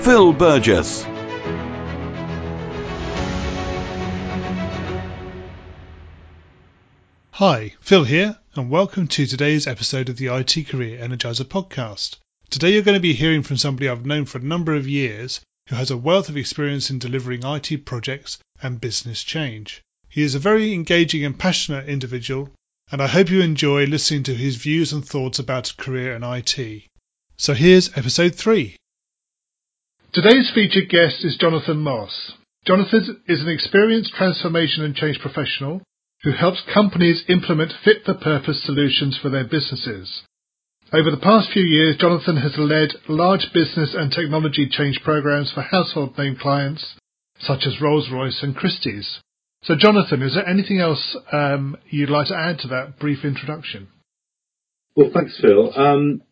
Phil Burgess. Hi, Phil here, and welcome to today's episode of the IT Career Energizer podcast. Today you're going to be hearing from somebody I've known for a number of years who has a wealth of experience in delivering IT projects and business change. He is a very engaging and passionate individual, and I hope you enjoy listening to his views and thoughts about a career in IT. So here's episode 3. Today's featured guest is Jonathan Moss. Jonathan is an experienced transformation and change professional who helps companies implement fit-for-purpose solutions for their businesses. Over the past few years, Jonathan has led large business and technology change programs for household name clients such as Rolls-Royce and Christie's. So, Jonathan, is there anything else um, you'd like to add to that brief introduction? Well, thanks, Phil. Um,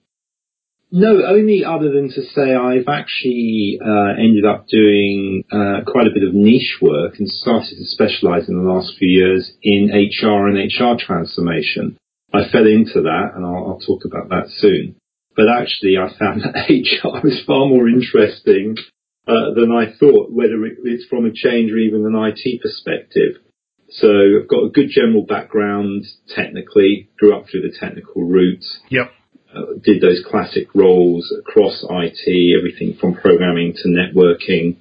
no, only other than to say I've actually uh, ended up doing uh, quite a bit of niche work and started to specialise in the last few years in HR and HR transformation. I fell into that, and I'll, I'll talk about that soon. But actually, I found that HR is far more interesting uh, than I thought, whether it's from a change or even an IT perspective. So I've got a good general background technically, grew up through the technical route. Yep. Uh, did those classic roles across IT, everything from programming to networking,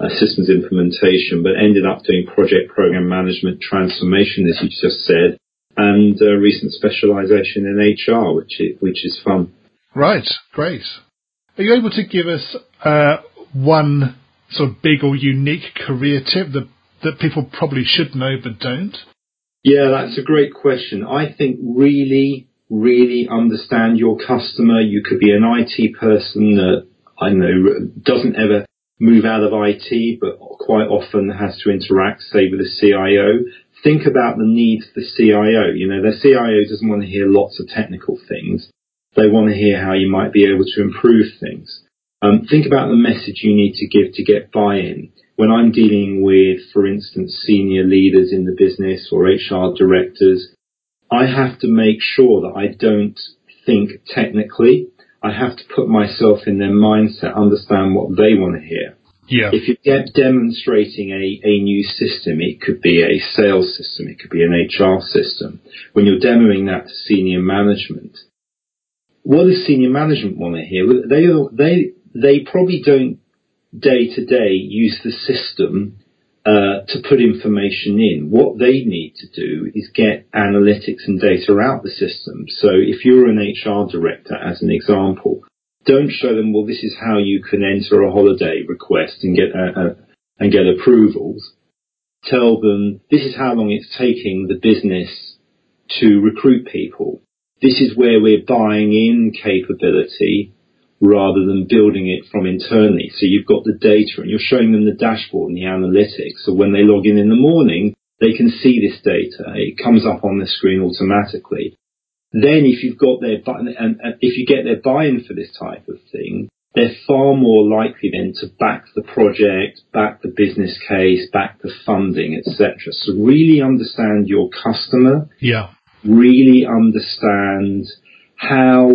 uh, systems implementation, but ended up doing project program management transformation, as you just said, and uh, recent specialization in HR, which is, which is fun. Right, great. Are you able to give us uh, one sort of big or unique career tip that that people probably should know but don't? Yeah, that's a great question. I think really, really understand your customer. You could be an IT person that I know doesn't ever move out of IT, but quite often has to interact, say, with a CIO. Think about the needs of the CIO. You know, their CIO doesn't want to hear lots of technical things. They want to hear how you might be able to improve things. Um, think about the message you need to give to get buy-in. When I'm dealing with, for instance, senior leaders in the business or HR directors, I have to make sure that I don't think technically. I have to put myself in their mindset, understand what they want to hear. Yeah. If you're demonstrating a, a new system, it could be a sales system, it could be an HR system. When you're demoing that to senior management, what does senior management want to hear? They, they, they probably don't day to day use the system uh, to put information in. What they need to do is get analytics and data out the system. So if you're an HR director, as an example, don't show them, well, this is how you can enter a holiday request and get a, a, and get approvals. Tell them this is how long it's taking the business to recruit people. This is where we're buying in capability rather than building it from internally. So you've got the data and you're showing them the dashboard and the analytics. So when they log in in the morning, they can see this data. It comes up on the screen automatically. Then if you've got their, and if you get their buy-in for this type of thing, they're far more likely then to back the project, back the business case, back the funding, etc. So really understand your customer. Yeah. Really understand how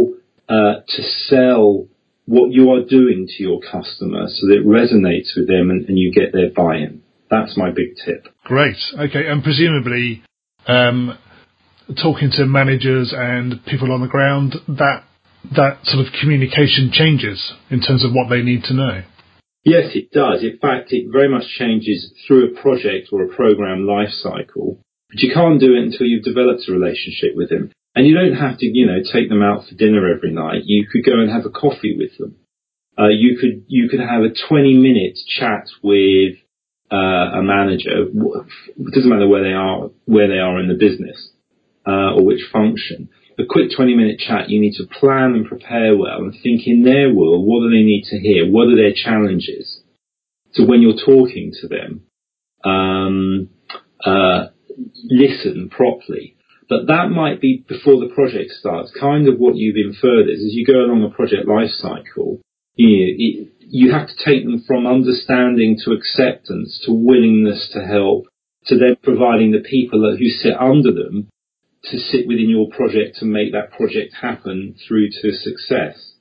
uh, to sell what you are doing to your customer so that it resonates with them and, and you get their buy-in. That's my big tip. Great. Okay. And presumably, um, talking to managers and people on the ground, that that sort of communication changes in terms of what they need to know. Yes, it does. In fact, it very much changes through a project or a program life cycle. But you can't do it until you've developed a relationship with them. And you don't have to, you know, take them out for dinner every night. You could go and have a coffee with them. Uh, you could you could have a 20 minute chat with uh, a manager. It doesn't matter where they are where they are in the business uh, or which function. A quick 20 minute chat. You need to plan and prepare well and think in their world. What do they need to hear? What are their challenges? So when you're talking to them, um, uh, listen properly. But that might be before the project starts. Kind of what you've inferred is as you go along a project life cycle, you, you have to take them from understanding to acceptance to willingness to help to then providing the people who sit under them to sit within your project to make that project happen through to success.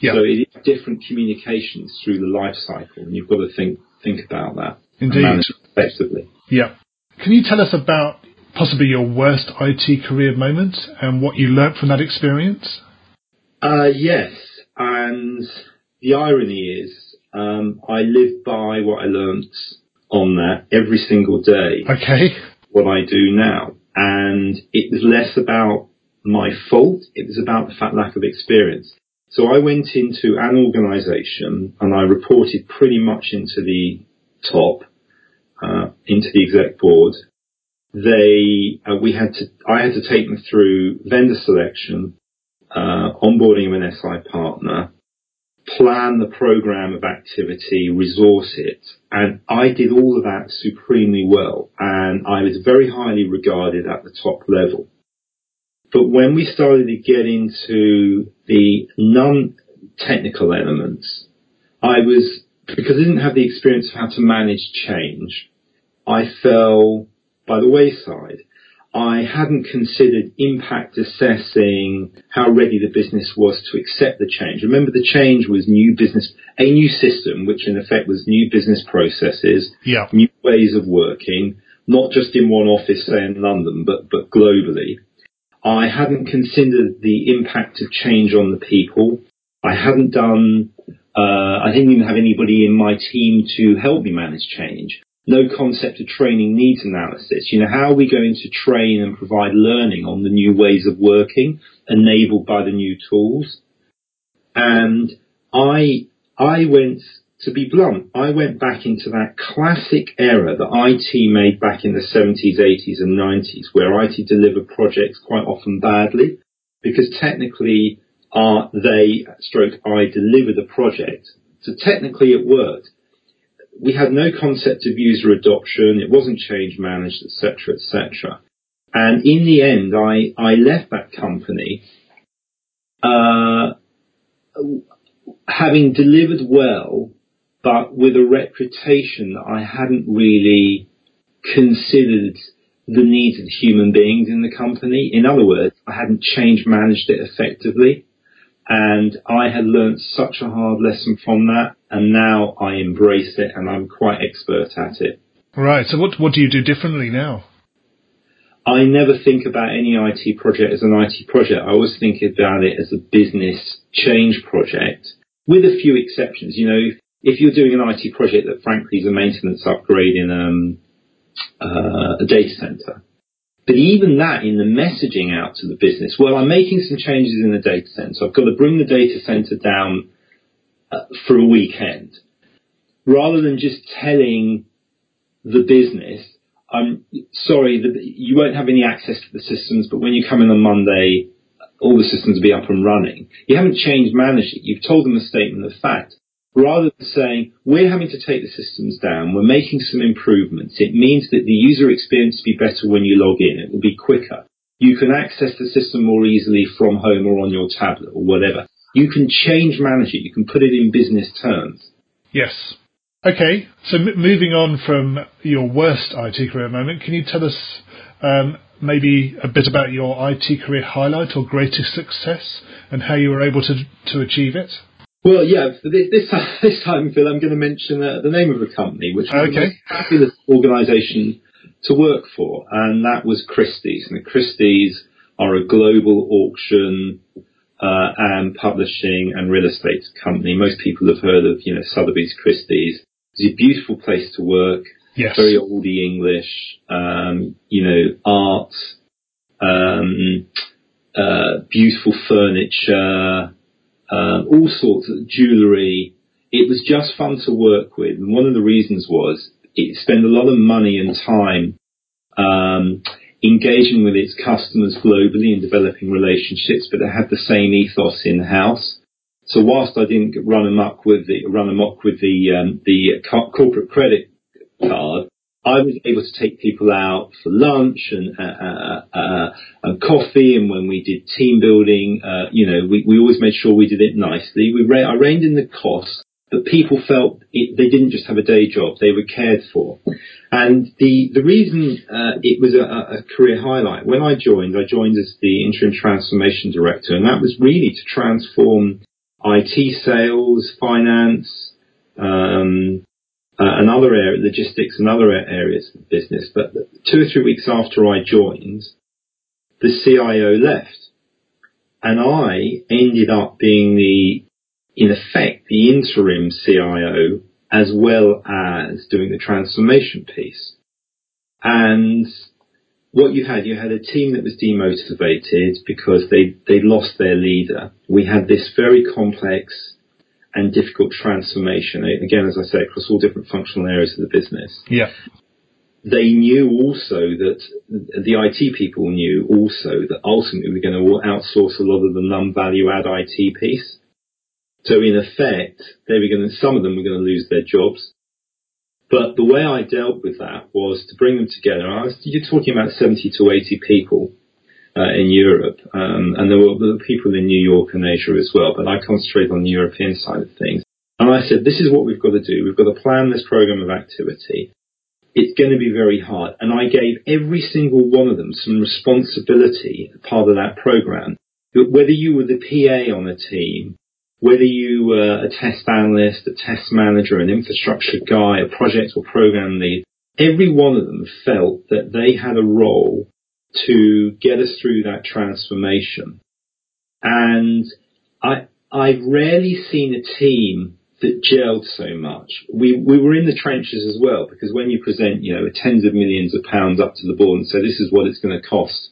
Yeah. So it is different communications through the life cycle, and you've got to think think about that Indeed. and manage it effectively. Yeah. Can you tell us about possibly your worst IT career moment and what you learnt from that experience? Uh, yes, and the irony is, um, I live by what I learnt on that every single day. Okay. What I do now, and it was less about my fault; it was about the fact lack of experience. So I went into an organisation and I reported pretty much into the top, uh, into the exec board. They, uh, we had to, I had to take them through vendor selection, uh, onboarding of an SI partner, plan the program of activity, resource it, and I did all of that supremely well, and I was very highly regarded at the top level. But when we started to get into the non-technical elements, I was, because I didn't have the experience of how to manage change, I fell by the wayside. I hadn't considered impact assessing how ready the business was to accept the change. Remember the change was new business, a new system, which in effect was new business processes, Yeah. new ways of working, not just in one office, say in London, but, but globally. I hadn't considered the impact of change on the people. I hadn't done, uh, I didn't even have anybody in my team to help me manage change. No concept of training needs analysis. You know, how are we going to train and provide learning on the new ways of working enabled by the new tools? And I, I went, to be blunt, I went back into that classic era that IT made back in the 70s, 80s and 90s where IT delivered projects quite often badly because technically uh, they, stroke I, delivered the project. So technically it worked. We had no concept of user adoption. It wasn't change managed, etc., etc. And in the end, I, I left that company, uh, having delivered well, but with a reputation that I hadn't really considered the needs of human beings in the company. In other words, I hadn't change managed it effectively. And I had learnt such a hard lesson from that, and now I embrace it and I'm quite expert at it. Right. So what what do you do differently now? I never think about any IT project as an IT project. I always think about it as a business change project, with a few exceptions. You know, if you're doing an IT project that frankly is a maintenance upgrade in um, uh, a data center, but even that in the messaging out to the business, well, I'm making some changes in the data center. I've got to bring the data center down uh, for a weekend. Rather than just telling the business, I'm sorry, the, you won't have any access to the systems, but when you come in on Monday, all the systems will be up and running. You haven't changed management. You've told them a statement of fact. Rather than saying, we're having to take the systems down, we're making some improvements. It means that the user experience will be better when you log in. It will be quicker. You can access the system more easily from home or on your tablet or whatever. You can change manage it. You can put it in business terms. Yes. Okay. So m- moving on from your worst IT career moment, can you tell us um, maybe a bit about your IT career highlight or greatest success and how you were able to to achieve it? Well, yeah, this, this, time, this time, Phil, I'm going to mention uh, the name of a company, which was Okay. a fabulous organisation to work for, and that was Christie's. And the Christie's are a global auction uh, and publishing and real estate company. Most people have heard of, you know, Sotheby's Christie's. It's a beautiful place to work, Yes. very oldie English, um, you know, art, um, uh, beautiful furniture, um, all sorts of jewellery. It was just fun to work with, and one of the reasons was it spent a lot of money and time um, engaging with its customers globally and developing relationships, but it had the same ethos in house. So whilst I didn't run amok with the run amok with the um, the corporate credit card, I was able to take people out for lunch and, uh, uh, uh, and coffee. And when we did team building, uh, you know, we, we always made sure we did it nicely. We ra- I reined in the costs, but people felt it, they didn't just have a day job; they were cared for. And the the reason uh, it was a, a career highlight when I joined, I joined as the interim transformation director, and that was really to transform IT sales, finance. Um, uh, and other area, logistics and other areas of business. But two or three weeks after I joined, the CIO left. And I ended up being the, in effect, the interim CIO as well as doing the transformation piece. And what you had, you had a team that was demotivated because they, they lost their leader. We had this very complex and difficult transformation. Again, as I say, across all different functional areas of the business. Yeah. They knew also that the IT people knew also that ultimately we're going to outsource a lot of the non-value add IT piece. So in effect, they were going to, some of them were going to lose their jobs. But the way I dealt with that was to bring them together. I was, you're talking about 70 to 80 people in Europe, um, and there were, there were people in New York and Asia as well. But I concentrated on the European side of things. And I said, this is what we've got to do. We've got to plan this program of activity. It's going to be very hard. And I gave every single one of them some responsibility part of that program. Whether you were the PA on a team, whether you were a test analyst, a test manager, an infrastructure guy, a project or program lead, every one of them felt that they had a role to get us through that transformation. And I, I've rarely seen a team that gelled so much. We, we were in the trenches as well because when you present, you know, tens of millions of pounds up to the board and say this is what it's going to cost,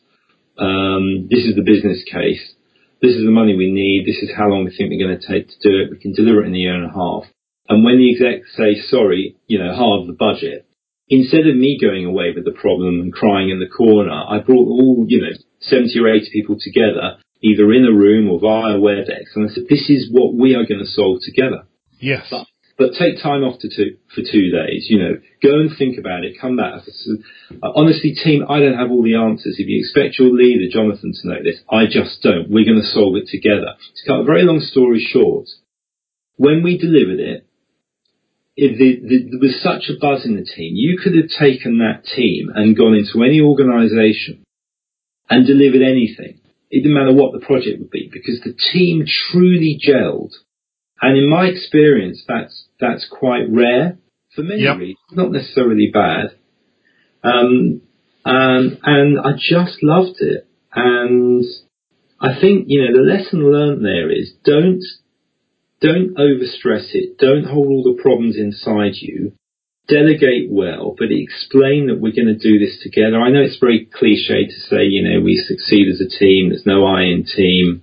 um, this is the business case, this is the money we need, this is how long we think we're going to take to do it, we can deliver it in a year and a half. And when the execs say, sorry, you know, halve the budget, instead of me going away with the problem and crying in the corner, I brought all, you know, 70 or 80 people together, either in a room or via WebEx, and I said, this is what we are going to solve together. Yes. But, but take time off to two, for two days, you know, go and think about it, come back. Honestly, team, I don't have all the answers. If you expect your leader, Jonathan, to know this, I just don't. We're going to solve it together. To cut a very long story short, when we delivered it, it, the, the, there was such a buzz in the team. You could have taken that team and gone into any organisation and delivered anything. It didn't matter what the project would be because the team truly gelled. And in my experience, that's that's quite rare for many yep. reasons, not necessarily bad. Um, and and I just loved it. And I think you know the lesson learned there is don't don't overstress it. Don't hold all the problems inside you. Delegate well, but explain that we're going to do this together. I know it's very cliche to say, you know, we succeed as a team. There's no I in team.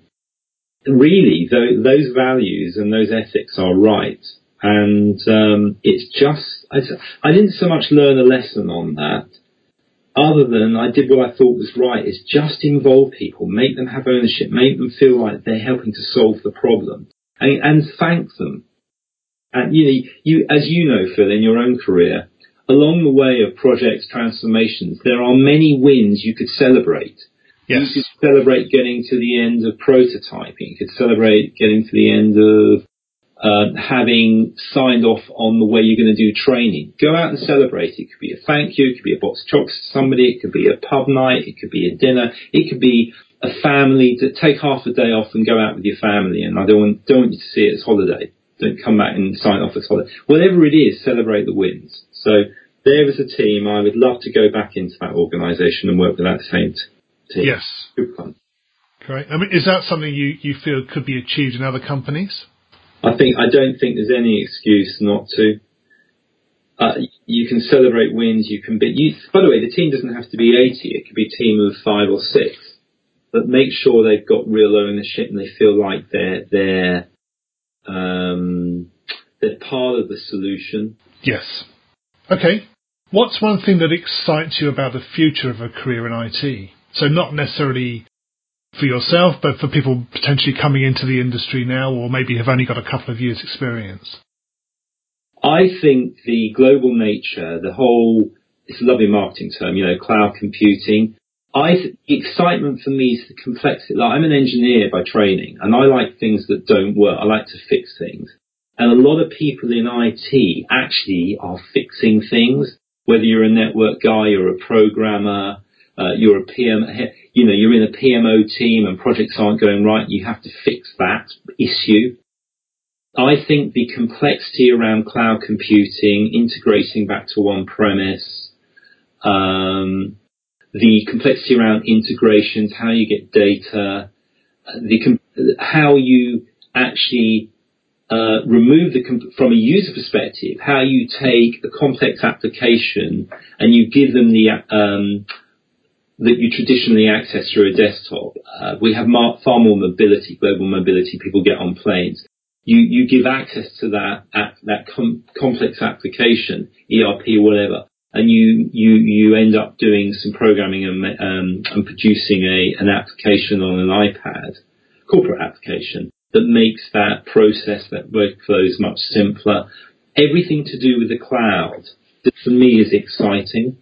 Really, though, those values and those ethics are right. And um, it's just, I, I didn't so much learn a lesson on that other than I did what I thought was right, is just involve people, make them have ownership, make them feel like they're helping to solve the problem and, and thank them. And you know, you, as you know, Phil, in your own career, along the way of projects, transformations, there are many wins you could celebrate. Yes. You could celebrate getting to the end of prototyping. You could celebrate getting to the end of uh, having signed off on the way you're going to do training. Go out and celebrate. It could be a thank you. It could be a box of chocolates to somebody. It could be a pub night. It could be a dinner. It could be a family to take half a day off and go out with your family. And I don't want, don't want you to see it as holiday. Don't come back and sign off as holiday. Whatever it is, celebrate the wins. So there is a team. I would love to go back into that organisation and work with that same team. Yes. Good fun. Great. I mean, is that something you, you feel could be achieved in other companies? I think I don't think there's any excuse not to. Uh, you can celebrate wins. You can be. You, by the way, the team doesn't have to be 80. It could be a team of five or six but make sure they've got real ownership and they feel like they're they're um, they're part of the solution. Yes. Okay. What's one thing that excites you about the future of a career in IT? So not necessarily for yourself, but for people potentially coming into the industry now or maybe have only got a couple of years experience? I think the global nature, the whole, it's a lovely marketing term, you know, cloud computing. I, the excitement for me is the complexity. Like I'm an engineer by training and I like things that don't work. I like to fix things. And a lot of people in IT actually are fixing things, whether you're a network guy or a programmer, uh, you're a PM, you know, you're in a PMO team and projects aren't going right. You have to fix that issue. I think the complexity around cloud computing, integrating back to on premise, um, the complexity around integrations, how you get data, the how you actually uh, remove the from a user perspective, how you take a complex application and you give them the um, that you traditionally access through a desktop. Uh, we have mar- far more mobility, global mobility. People get on planes. You you give access to that that com- complex application, ERP, whatever, and you you you end up doing some programming and um, and producing a an application on an iPad, corporate application that makes that process that workflows much simpler. Everything to do with the cloud, for me, is exciting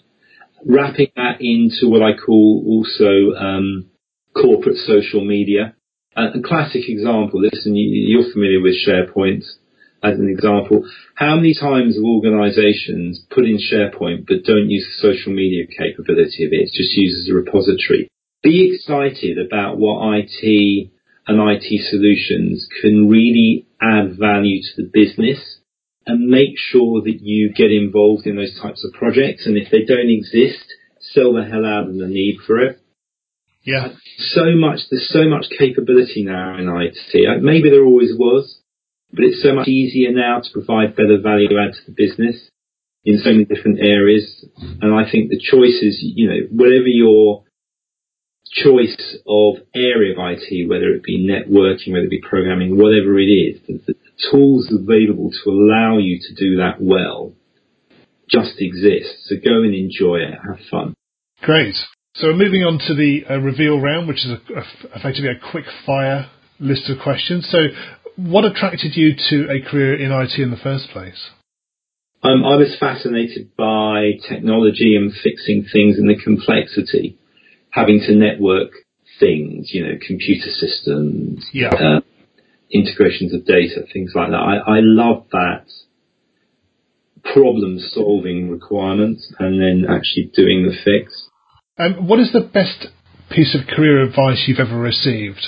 wrapping that into what I call also um, corporate social media. A classic example, listen, you, are familiar with SharePoint as an example. How many times have organizations put in SharePoint but don't use the social media capability of it? It just uses a repository. Be excited about what IT and IT solutions can really add value to the business and make sure that you get involved in those types of projects. And if they don't exist, sell the hell out of the need for it. Yeah. So much, there's so much capability now in IT. Maybe there always was, but it's so much easier now to provide better value add to the business in so many different areas. And I think the choice is, you know, whatever your choice of area of IT, whether it be networking, whether it be programming, whatever it is, the, the tools available to allow you to do that well just exist. So go and enjoy it, have fun. Great. So moving on to the uh, reveal round, which is a, a, effectively a quick fire list of questions. So what attracted you to a career in IT in the first place? Um, I was fascinated by technology and fixing things and the complexity, having to network things, you know, computer systems, yeah. Uh, integrations of data, things like that. I, I love that problem solving requirements and then actually doing the fix. Um, what is the best piece of career advice you've ever received?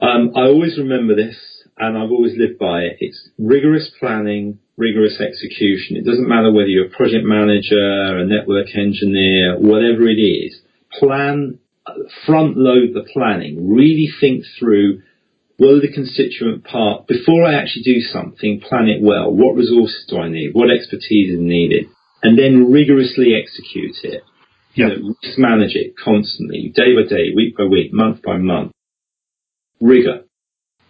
Um, I always remember this and I've always lived by it. It's rigorous planning, rigorous execution. It doesn't matter whether you're a project manager, a network engineer, whatever it is. Plan, front load the planning. Really think through what are the constituent parts? Before I actually do something, plan it well. What resources do I need? What expertise is needed? And then rigorously execute it. Yeah. You know, risk manage it constantly, day by day, week by week, month by month. Rigor.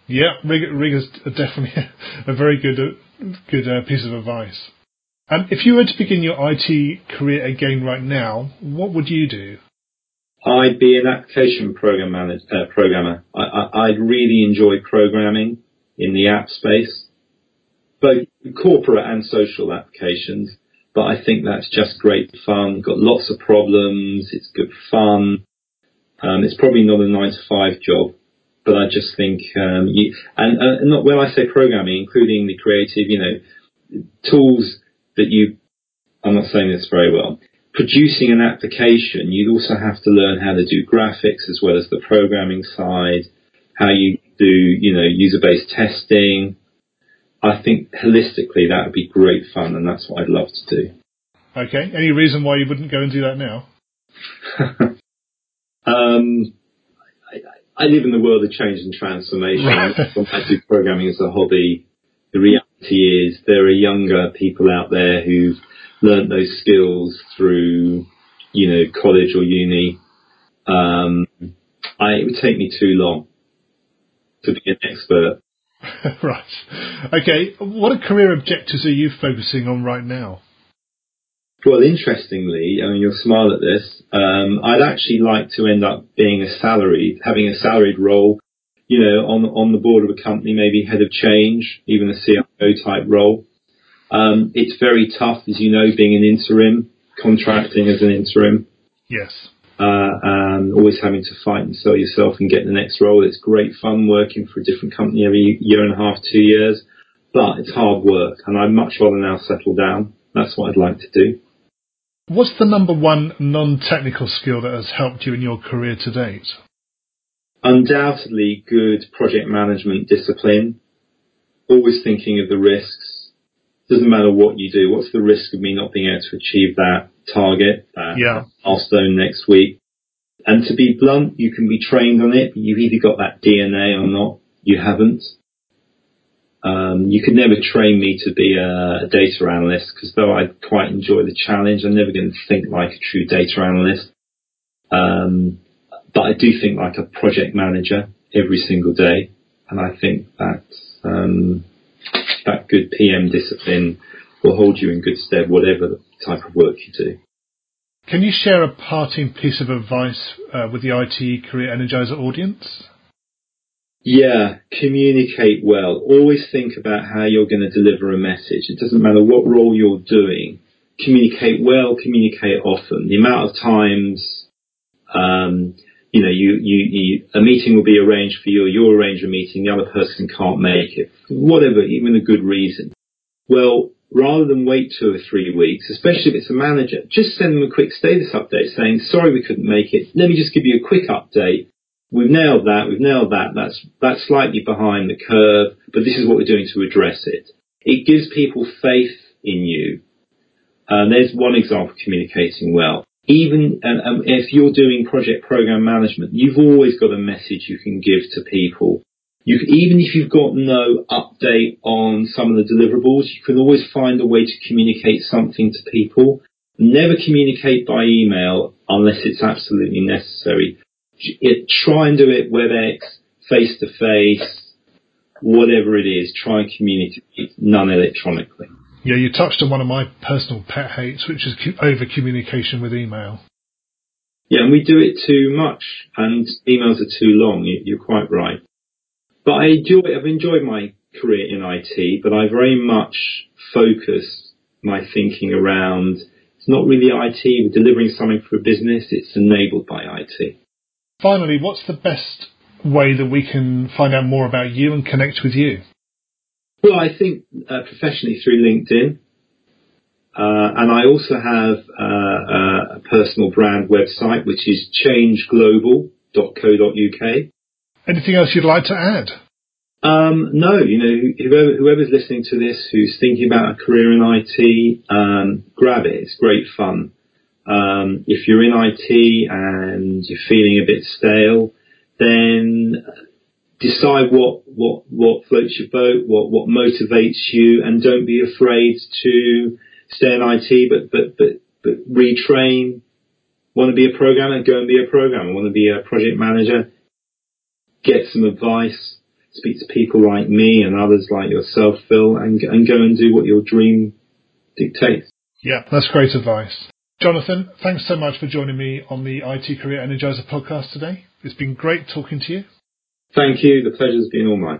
Yeah, rigor, rigor's definitely a very good, uh, good uh, piece of advice. Um, if you were to begin your IT career again right now, what would you do? I'd be an application program manager, uh, programmer. I, would really enjoy programming in the app space, both corporate and social applications. But I think that's just great fun. Got lots of problems. It's good fun. Um, it's probably not a nine to five job, but I just think, um, you, and, uh, not when I say programming, including the creative, you know, tools that you, I'm not saying this very well, producing an application, you'd also have to learn how to do graphics as well as the programming side, how you do, you know, user-based testing. I think holistically that would be great fun and that's what I'd love to do. Okay. Any reason why you wouldn't go and do that now? um, I, live in the world of change and transformation. I do programming as a hobby. The reality is there are younger people out there who've learnt those skills through, you know, college or uni. Um, I, it would take me too long to be an expert. right. Okay. What career objectives are you focusing on right now? Well, interestingly, I mean, you'll smile at this. Um, I'd actually like to end up being a salaried, having a salaried role, you know, on on the board of a company, maybe head of change, even a CIO type role. Um, it's very tough, as you know, being an interim, contracting as an interim. Yes. Uh, and always having to fight and sell yourself and get the next role. It's great fun working for a different company every year and a half, two years, but it's hard work, and I'd much rather now settle down. That's what I'd like to do. What's the number one non-technical skill that has helped you in your career to date? Undoubtedly good project management discipline. Always thinking of the risks. Doesn't matter what you do. What's the risk of me not being able to achieve that target, that Yeah. milestone next week? And to be blunt, you can be trained on it, but you've either got that DNA or not. You haven't. Um, you could never train me to be a, a data analyst because though I quite enjoy the challenge, I'm never going to think like a true data analyst. Um, but I do think like a project manager every single day, and I think that um, that good PM discipline will hold you in good stead, whatever type of work you do. Can you share a parting piece of advice uh, with the IT Career Energizer audience? Yeah, communicate well. Always think about how you're going to deliver a message. It doesn't matter what role you're doing. Communicate well, communicate often. The amount of times, um, you know, you, you, you, a meeting will be arranged for you, you arrange a meeting, the other person can't make it. Whatever, even a good reason. Well, rather than wait two or three weeks, especially if it's a manager, just send them a quick status update saying, sorry we couldn't make it. Let me just give you a quick update. We've nailed that. We've nailed that. That's that's slightly behind the curve, but this is what we're doing to address it. It gives people faith in you. And there's one example of communicating well. Even if you're doing project program management, you've always got a message you can give to people. You even if you've got no update on some of the deliverables, you can always find a way to communicate something to people. Never communicate by email unless it's absolutely necessary it, try and do it WebEx, face to face, whatever it is. Try and communicate non electronically. Yeah, you touched on one of my personal pet hates, which is over communication with email. Yeah, and we do it too much, and emails are too long. You're quite right. But I enjoy. I've enjoyed my career in IT, but I very much focus my thinking around. It's not really IT. We're delivering something for a business. It's enabled by IT. Finally, what's the best way that we can find out more about you and connect with you? Well, I think uh, professionally through LinkedIn. Uh, and I also have uh, a personal brand website, which is changeglobal.co.uk. Anything else you'd like to add? Um, no, you know, whoever, whoever's listening to this who's thinking about a career in IT, um, grab it. It's great fun. Um, if you're in IT and you're feeling a bit stale, then decide what, what, what floats your boat, what, what motivates you, and don't be afraid to stay in IT, but, but, but, but retrain. Want to be a programmer? Go and be a programmer. Want to be a project manager? Get some advice. Speak to people like me and others like yourself, Phil, and, and go and do what your dream dictates. Yeah, that's great advice. Jonathan, thanks so much for joining me on the IT Career Energizer podcast today. It's been great talking to you. Thank you. The pleasure's been all mine.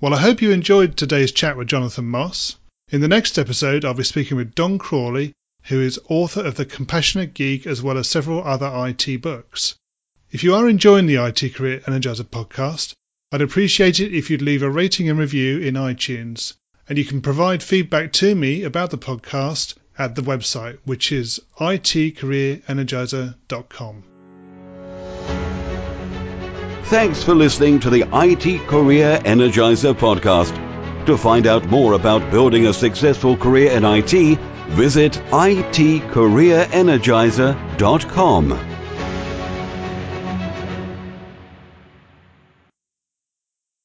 Well, I hope you enjoyed today's chat with Jonathan Moss. In the next episode, I'll be speaking with Don Crawley, who is author of The Compassionate Geek as well as several other IT books. If you are enjoying the IT Career Energizer podcast, I'd appreciate it if you'd leave a rating and review in iTunes. And you can provide feedback to me about the podcast at the website, which is itcareerenergizer.com. Thanks for listening to the IT Career Energizer podcast. To find out more about building a successful career in IT, visit itcareerenergizer.com.